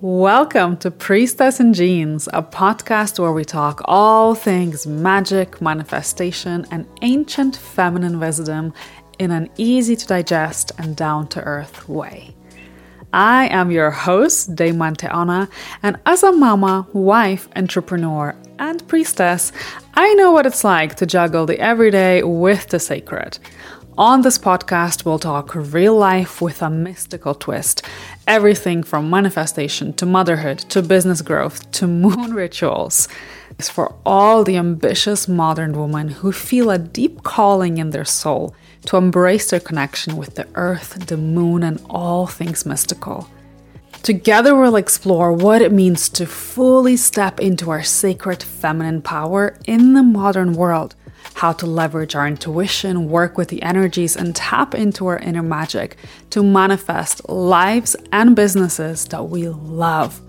Welcome to Priestess in Jeans, a podcast where we talk all things magic, manifestation, and ancient feminine wisdom in an easy to digest and down to earth way. I am your host, Deimanté Ona, and as a mama, wife, entrepreneur, and priestess, I know what it's like to juggle the everyday with the sacred. On this podcast, we'll talk real life with a mystical twist. Everything from manifestation to motherhood to business growth to moon rituals. is for all the ambitious modern women who feel a deep calling in their soul to embrace their connection with the earth, the moon, and all things mystical. Together, we'll explore what it means to fully step into our sacred feminine power in the modern world how to leverage our intuition, work with the energies, and tap into our inner magic to manifest lives and businesses that we love.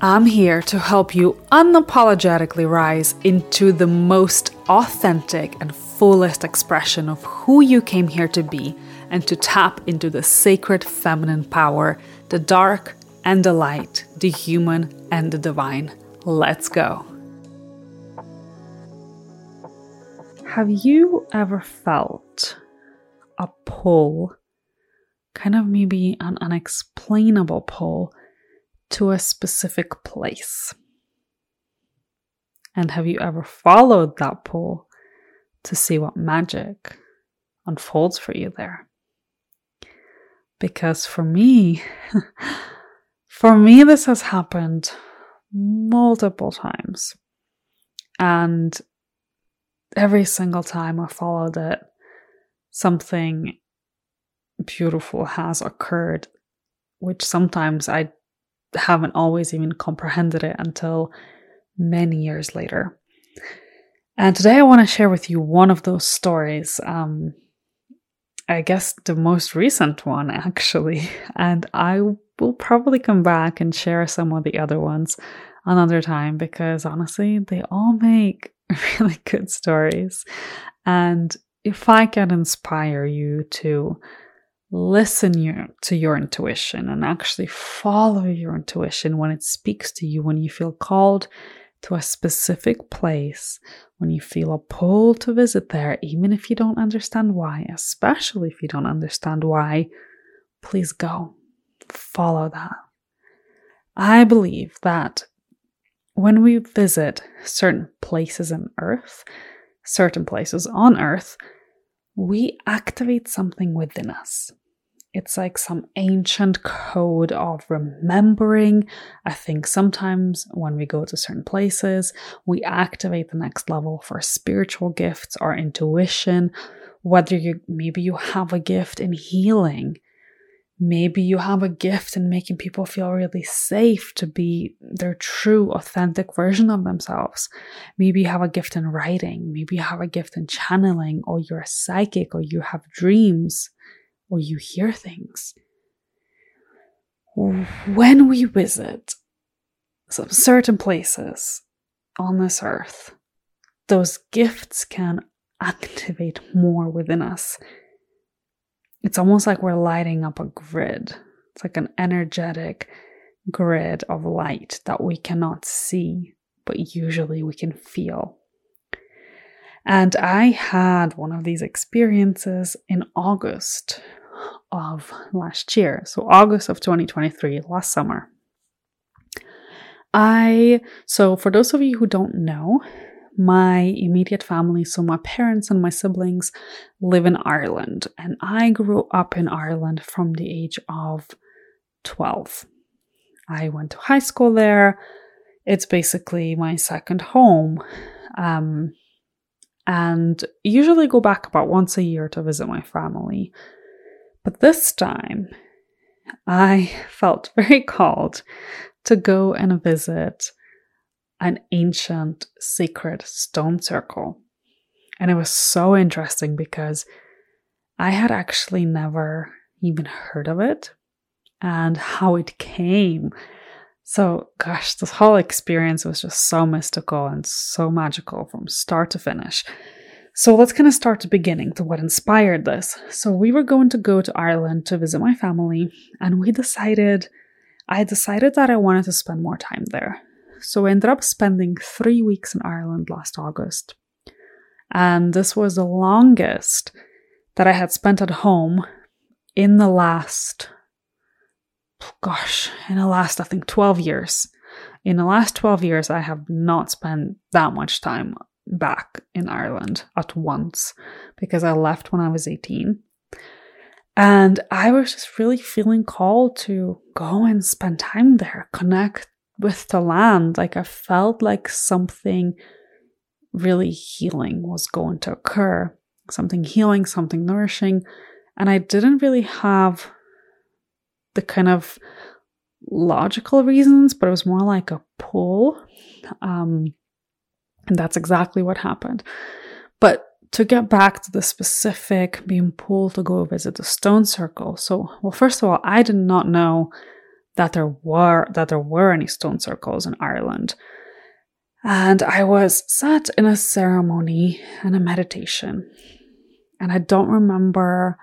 I'm here to help you unapologetically rise into the most authentic and fullest expression of who you came here to be and to tap into the sacred feminine power, the dark and the light, the human and the divine. Let's go. Have you ever felt a pull, kind of maybe an unexplainable pull, to a specific place? And have you ever followed that pull to see what magic unfolds for you there? Because for me, for me, this has happened multiple times. And every single time I followed it, something beautiful has occurred, which sometimes I haven't always even comprehended it until many years later. And today I want to share with you one of those stories. Um, I guess the most recent one, actually. And I will probably come back and share some of the other ones another time because honestly, they all make really good stories. And if I can inspire you to listen your, to your intuition and actually follow your intuition when it speaks to you, when you feel called to a specific place, when you feel a pull to visit there, even if you don't understand why, especially if you don't understand why, please go. Follow that. I believe that when we visit certain places on Earth, certain places on Earth, we activate something within us. It's like some ancient code of remembering. I think sometimes when we go to certain places, we activate the next level for spiritual gifts or intuition. Whether you maybe you have a gift in healing, Maybe you have a gift in making people feel really safe to be their true, authentic version of themselves. Maybe you have a gift in writing. Maybe you have a gift in channeling, or you're a psychic, or you have dreams, or you hear things. When we visit some certain places on this earth, those gifts can activate more within us it's almost like we're lighting up a grid. It's like an energetic grid of light that we cannot see, but usually we can feel. And I had one of these experiences in August of last year. So, August of 2023, last summer. I, so for those of you who don't know, my immediate family, so my parents and my siblings, live in Ireland. And I grew up in Ireland from the age of 12. I went to high school there. It's basically my second home. Um, and usually go back about once a year to visit my family. But this time, I felt very called to go and visit an ancient sacred stone circle. And it was so interesting because I had actually never even heard of it and how it came. So, gosh, this whole experience was just so mystical and so magical from start to finish. So, let's kind of start the beginning to what inspired this. So, we were going to go to Ireland to visit my family, and we decided I decided that I wanted to spend more time there. So I ended up spending three weeks in Ireland last August. And this was the longest that I had spent at home in the last, gosh, in the last, I think, 12 years. In the last 12 years, I have not spent that much time back in Ireland at once because I left when I was 18. And I was just really feeling called to go and spend time there, connect with the land. Like I felt like something really healing was going to occur something healing, something nourishing. And I didn't really have the kind of logical reasons, but it was more like a pull. Um, and that's exactly what happened. But to get back to the specific being pulled to go visit the stone circle. So, well, first of all, I did not know that there were that there were any stone circles in Ireland. And I was sat in a ceremony and a meditation. And I don't remember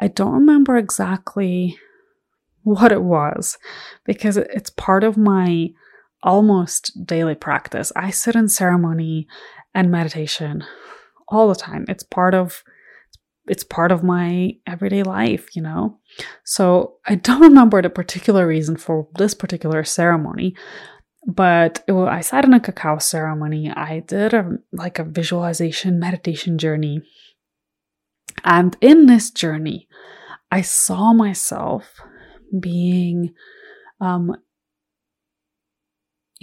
I don't remember exactly what it was because it's part of my almost daily practice. I sit in ceremony and meditation all the time. It's part of it's part of my everyday life, you know? So I don't remember the particular reason for this particular ceremony, but it, I sat in a cacao ceremony. I did a like a visualization meditation journey. And in this journey, I saw myself being um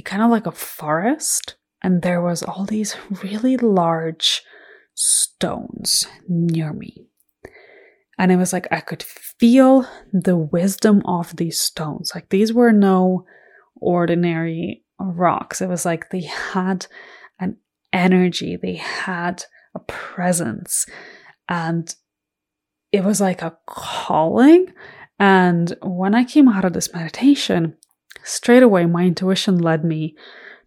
kind of like a forest and there was all these really large stones near me. And it was like I could feel the wisdom of these stones. Like these were no ordinary rocks. It was like they had an energy, they had a presence. And it was like a calling. And when I came out of this meditation, straight away my intuition led me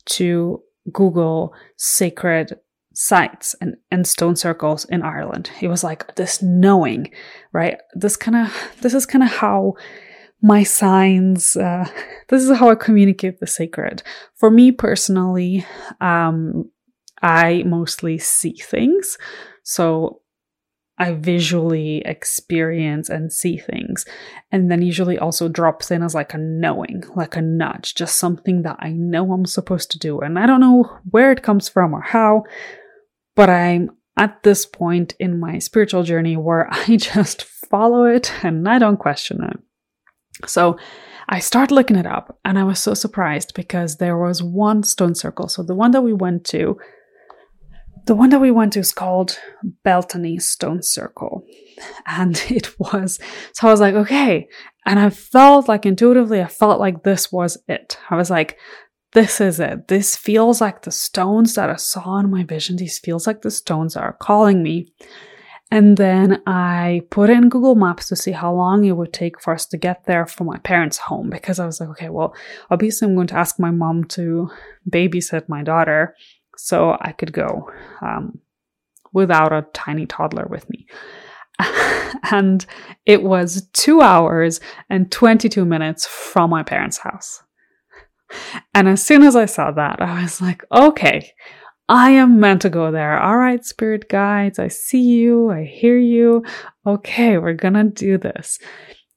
to Google sacred sites and, and stone circles in Ireland. It was like this knowing, right? This kind of, this is kind of how my signs, uh, this is how I communicate the sacred. For me personally, um, I mostly see things. So I visually experience and see things. And then usually also drops in as like a knowing, like a nudge, just something that I know I'm supposed to do. And I don't know where it comes from or how, but I'm at this point in my spiritual journey where I just follow it and I don't question it. So I start looking it up and I was so surprised because there was one stone circle. So the one that we went to the one that we went to is called Beltany Stone Circle. And it was, so I was like, okay. And I felt like intuitively, I felt like this was it. I was like, this is it. This feels like the stones that I saw in my vision. These feels like the stones are calling me. And then I put in Google Maps to see how long it would take for us to get there from my parents' home because I was like, okay, well, obviously I'm going to ask my mom to babysit my daughter so I could go um, without a tiny toddler with me. and it was two hours and 22 minutes from my parents' house. And as soon as I saw that, I was like, okay, I am meant to go there. All right, spirit guides, I see you, I hear you. Okay, we're gonna do this.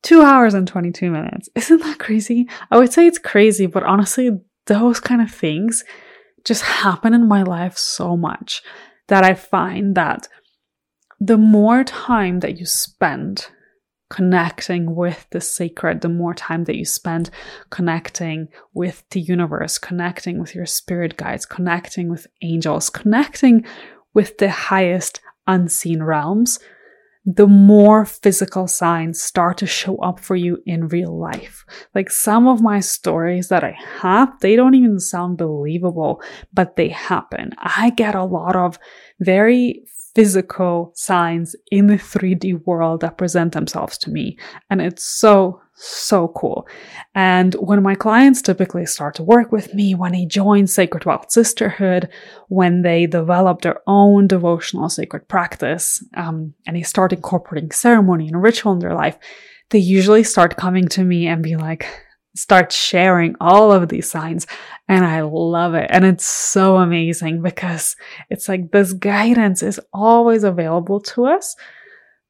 Two hours and 22 minutes. Isn't that crazy? I would say it's crazy, but honestly, those kind of things just happen in my life so much that I find that the more time that you spend connecting with the sacred, the more time that you spend connecting with the universe, connecting with your spirit guides, connecting with angels, connecting with the highest unseen realms, the more physical signs start to show up for you in real life. Like some of my stories that I have, they don't even sound believable, but they happen. I get a lot of very physical signs in the 3D world that present themselves to me. And it's so, so cool. And when my clients typically start to work with me, when they join Sacred Wild Sisterhood, when they develop their own devotional sacred practice, um, and they start incorporating ceremony and ritual in their life, they usually start coming to me and be like, starts sharing all of these signs. And I love it. And it's so amazing because it's like this guidance is always available to us,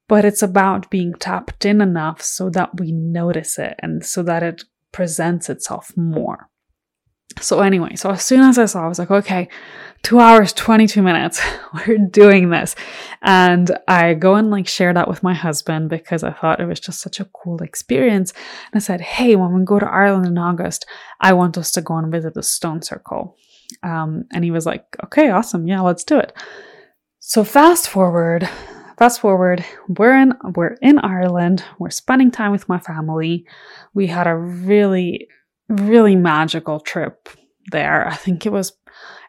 but it's about being tapped in enough so that we notice it and so that it presents itself more. So, anyway, so as soon as I saw, I was like, okay, two hours, 22 minutes, we're doing this. And I go and like share that with my husband because I thought it was just such a cool experience. And I said, hey, when we go to Ireland in August, I want us to go and visit the Stone Circle. Um, and he was like, okay, awesome. Yeah, let's do it. So, fast forward, fast forward we're in we're in ireland we're spending time with my family we had a really really magical trip there. I think it was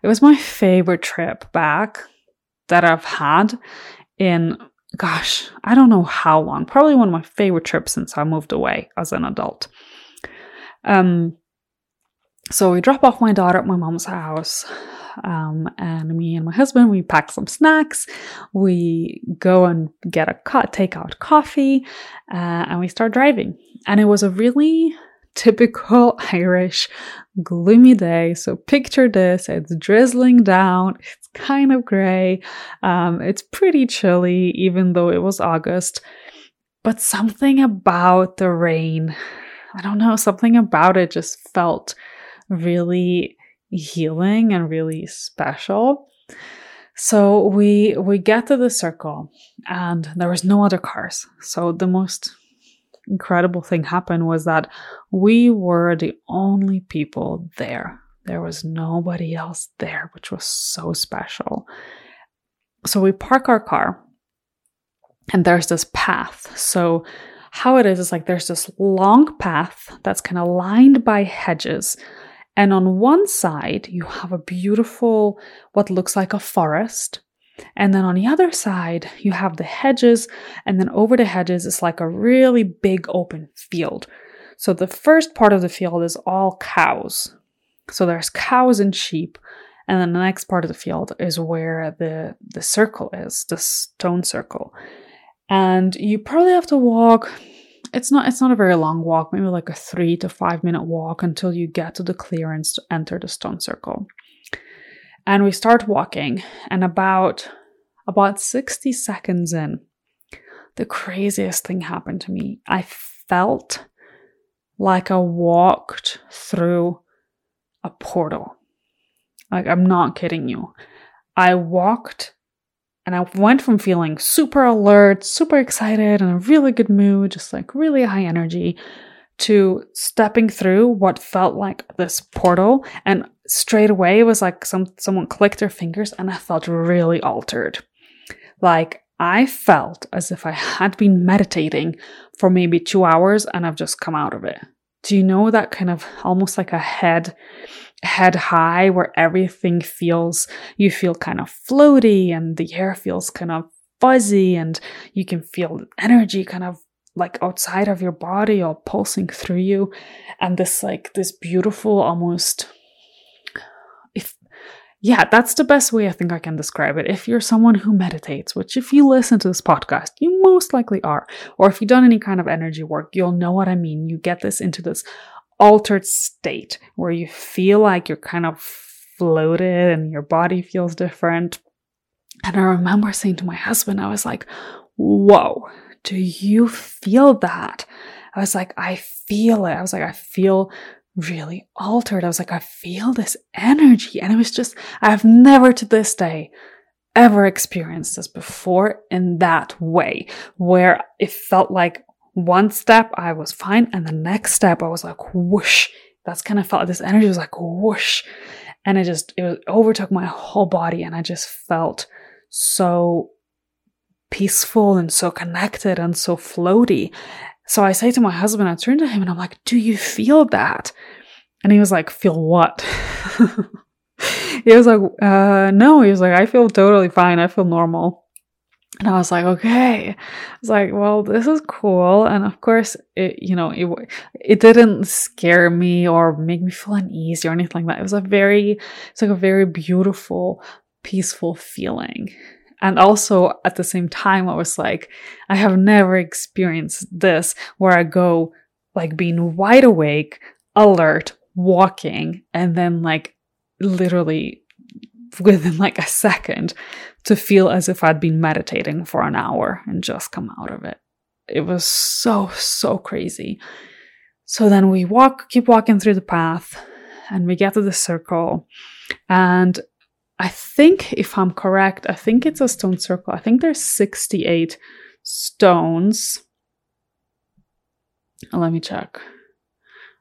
it was my favorite trip back that I've had in gosh, I don't know how long. Probably one of my favorite trips since I moved away as an adult. Um so we drop off my daughter at my mom's house. Um, and me and my husband, we pack some snacks. We go and get a co- take out coffee, uh, and we start driving. And it was a really typical Irish gloomy day. So picture this it's drizzling down, it's kind of gray, um, it's pretty chilly, even though it was August. But something about the rain, I don't know, something about it just felt really healing and really special. So we we get to the circle and there was no other cars. So the most incredible thing happened was that we were the only people there. There was nobody else there, which was so special. So we park our car and there's this path. So, how it is is like there's this long path that's kind of lined by hedges. And on one side, you have a beautiful, what looks like a forest. And then on the other side, you have the hedges, and then over the hedges is like a really big open field. So the first part of the field is all cows. So there's cows and sheep, and then the next part of the field is where the the circle is, the stone circle. And you probably have to walk it's not it's not a very long walk, maybe like a 3 to 5 minute walk until you get to the clearance to enter the stone circle. And we start walking, and about about 60 seconds in, the craziest thing happened to me. I felt like I walked through a portal. Like, I'm not kidding you. I walked and I went from feeling super alert, super excited, in a really good mood, just like really high energy, to stepping through what felt like this portal and straight away it was like some someone clicked their fingers and I felt really altered. Like I felt as if I had been meditating for maybe 2 hours and I've just come out of it. Do you know that kind of almost like a head head high where everything feels you feel kind of floaty and the air feels kind of fuzzy and you can feel energy kind of like outside of your body or pulsing through you and this like this beautiful almost yeah that's the best way i think i can describe it if you're someone who meditates which if you listen to this podcast you most likely are or if you've done any kind of energy work you'll know what i mean you get this into this altered state where you feel like you're kind of floated and your body feels different and i remember saying to my husband i was like whoa do you feel that? I was like, I feel it. I was like, I feel really altered. I was like, I feel this energy. And it was just, I've never to this day ever experienced this before in that way, where it felt like one step I was fine, and the next step I was like, whoosh. That's kind of felt like this energy was like whoosh. And it just, it overtook my whole body, and I just felt so peaceful and so connected and so floaty. So I say to my husband, I turn to him and I'm like, Do you feel that? And he was like, Feel what? he was like, uh, No. He was like, I feel totally fine. I feel normal. And I was like, okay. I was like, well, this is cool. And of course, it, you know, it, it didn't scare me or make me feel uneasy or anything like that. It was a very, it's like a very beautiful, peaceful feeling. And also at the same time, I was like, I have never experienced this where I go like being wide awake, alert, walking, and then like literally within like a second to feel as if I'd been meditating for an hour and just come out of it. It was so, so crazy. So then we walk, keep walking through the path, and we get to the circle. And I think, if I'm correct, I think it's a stone circle. I think there's 68 stones. Let me check.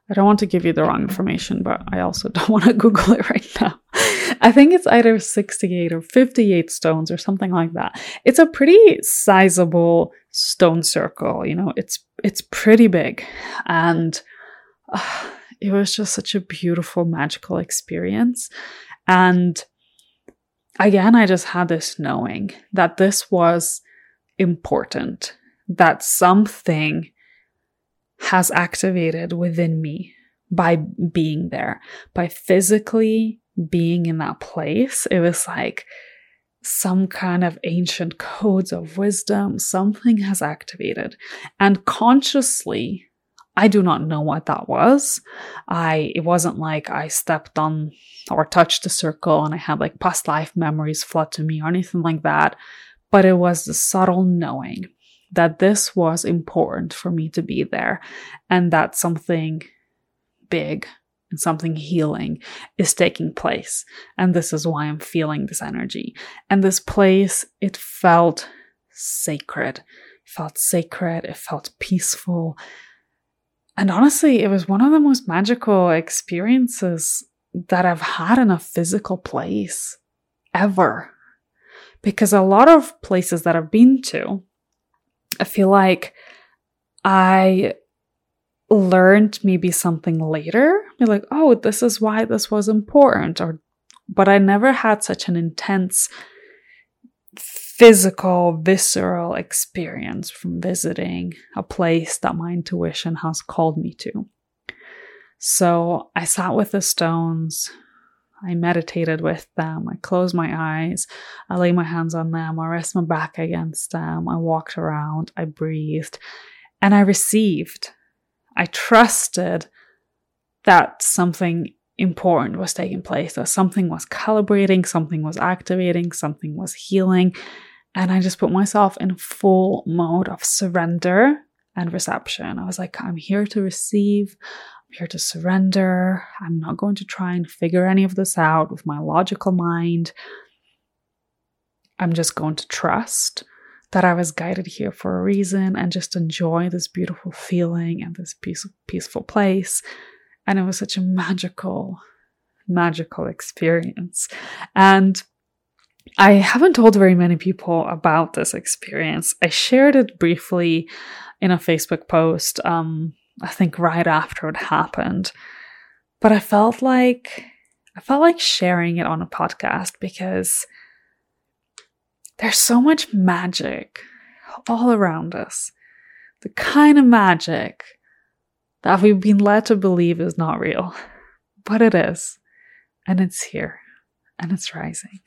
I don't want to give you the wrong information, but I also don't want to Google it right now. I think it's either 68 or 58 stones or something like that. It's a pretty sizable stone circle, you know, it's it's pretty big. And uh, it was just such a beautiful magical experience. And again, I just had this knowing that this was important, that something has activated within me by being there, by physically being in that place. It was like some kind of ancient codes of wisdom, something has activated. And consciously, I do not know what that was. I it wasn't like I stepped on or touched the circle and I had like past life memories flood to me or anything like that. But it was the subtle knowing that this was important for me to be there and that something big and something healing is taking place. And this is why I'm feeling this energy. And this place, it felt sacred. It felt sacred. It felt peaceful. And honestly, it was one of the most magical experiences that I've had in a physical place ever. Because a lot of places that I've been to, I feel like I learned maybe something later. You're like, oh, this is why this was important, or but I never had such an intense physical, visceral experience from visiting a place that my intuition has called me to. So I sat with the stones. I meditated with them. I closed my eyes. I lay my hands on them. I rest my back against them. I walked around. I breathed and I received. I trusted that something important was taking place, that something was calibrating, something was activating, something was healing. And I just put myself in full mode of surrender and reception. I was like, I'm here to receive. I'm here to surrender. I'm not going to try and figure any of this out with my logical mind. I'm just going to trust that I was guided here for a reason and just enjoy this beautiful feeling and this peace, peaceful place. And it was such a magical, magical experience. And I haven't told very many people about this experience. I shared it briefly in a Facebook post, um, I think right after it happened. But I felt like I felt like sharing it on a podcast because there's so much magic all around us. The kind of magic that we've been led to believe is not real, but it is. And it's here and it's rising.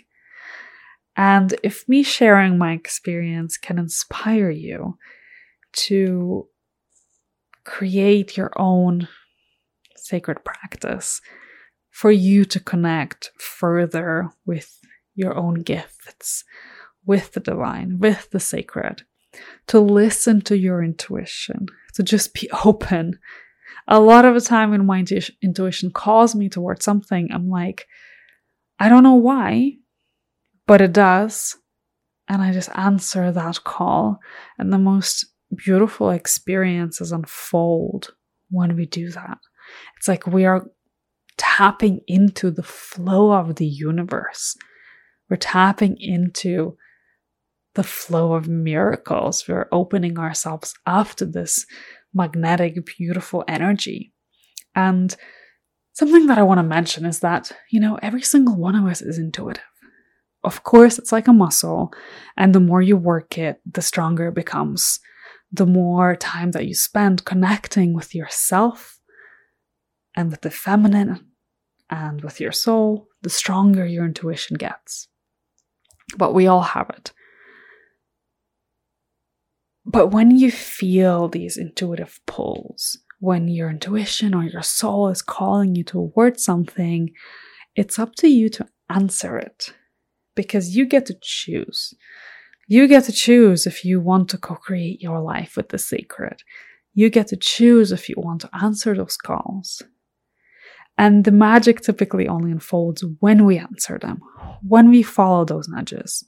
And if me sharing my experience can inspire you to create your own sacred practice for you to connect further with your own gifts, with the divine, with the sacred, to listen to your intuition, to just be open. A lot of the time when my intuition calls me towards something, I'm like, I don't know why, but it does. And I just answer that call. And the most beautiful experiences unfold when we do that. It's like we are tapping into the flow of the universe. We're tapping into the flow of miracles. We're opening ourselves up to this magnetic, beautiful energy. And something that I want to mention is that, you know, every single one of us is intuitive. Of course, it's like a muscle, and the more you work it, the stronger it becomes. The more time that you spend connecting with yourself and with the feminine and with your soul, the stronger your intuition gets. But we all have it. But when you feel these intuitive pulls, when your intuition or your soul is calling you towards something, it's up to you to answer it because you get to choose. You get to choose if you want to co create your life with the sacred. You get to choose if you want to answer those calls. And the magic typically only unfolds when we answer them, when we follow those nudges.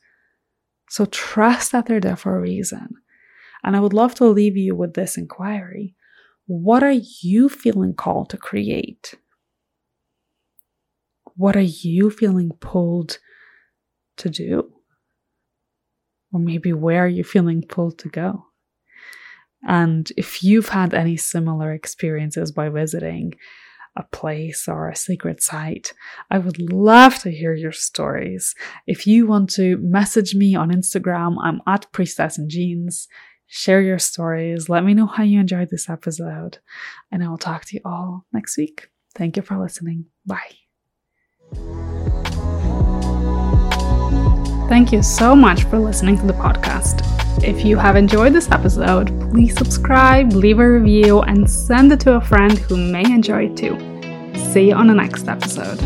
So trust that they're there for a reason. And I would love to leave you with this inquiry. What are you feeling called to create? What are you feeling pulled to do? Or maybe where are you feeling pulled to go? And if you've had any similar experiences by visiting a place or a secret site, I would love to hear your stories. If you want to message me on Instagram, I'm at Priestess in Jeans. Share your stories. Let me know how you enjoyed this episode. And I will talk to you all next week. Thank you for listening. Bye. Thank you so much for listening to the podcast. If you have enjoyed this episode, please subscribe, leave a review, and send it to a friend who may enjoy it too. See you on the next episode.